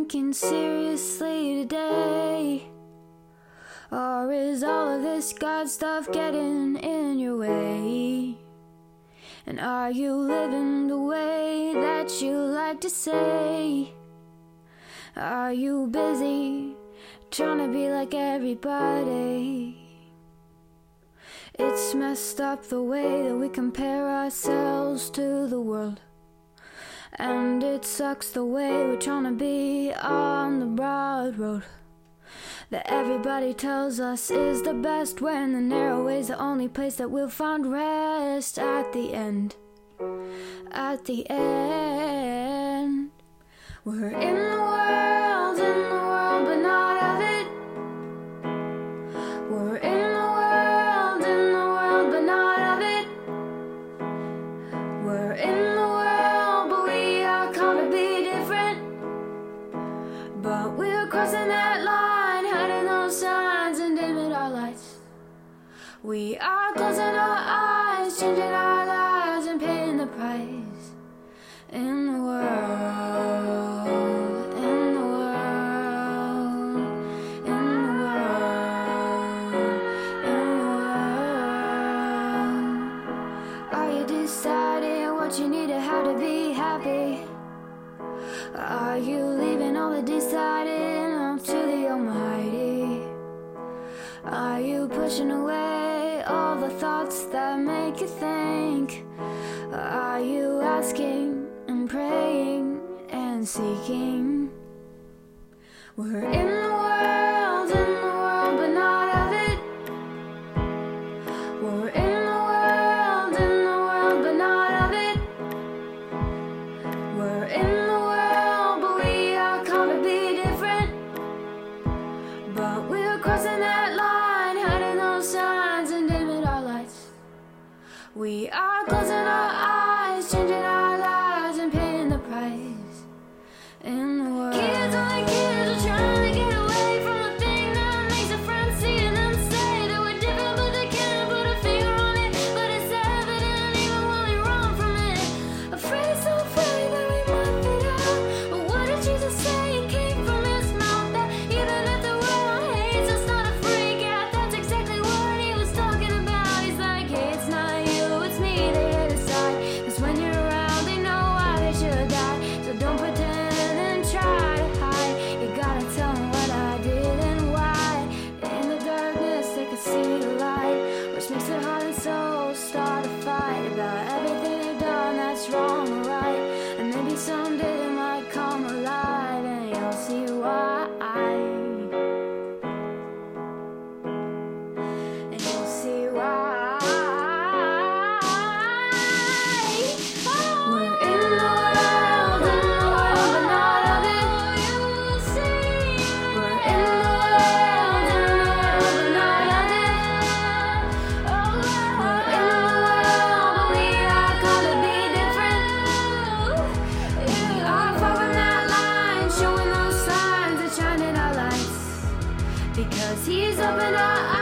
thinking seriously today? Or is all of this God stuff getting in your way? And are you living the way that you like to say? Are you busy trying to be like everybody? It's messed up the way that we compare ourselves to the world. And it sucks the way we're trying to be on the broad road. That everybody tells us is the best when the narrow way's the only place that we'll find rest at the end. At the end, we're in the world, in the world, but not of it. We're in the world, in the world, but not of it. We're in We are closing our eyes, changing our lives, and paying the price in the world. In the world, in the world, in the world. Are you deciding what you need or how to be happy? Are you leaving all the deciding up to the Almighty? Are you pushing away thoughts that make you think? Are you asking and praying and seeking? We're in the world, in the world, but not of it. We're in the world, in the world, but not of it. We're in We are I of. tears up in our eyes.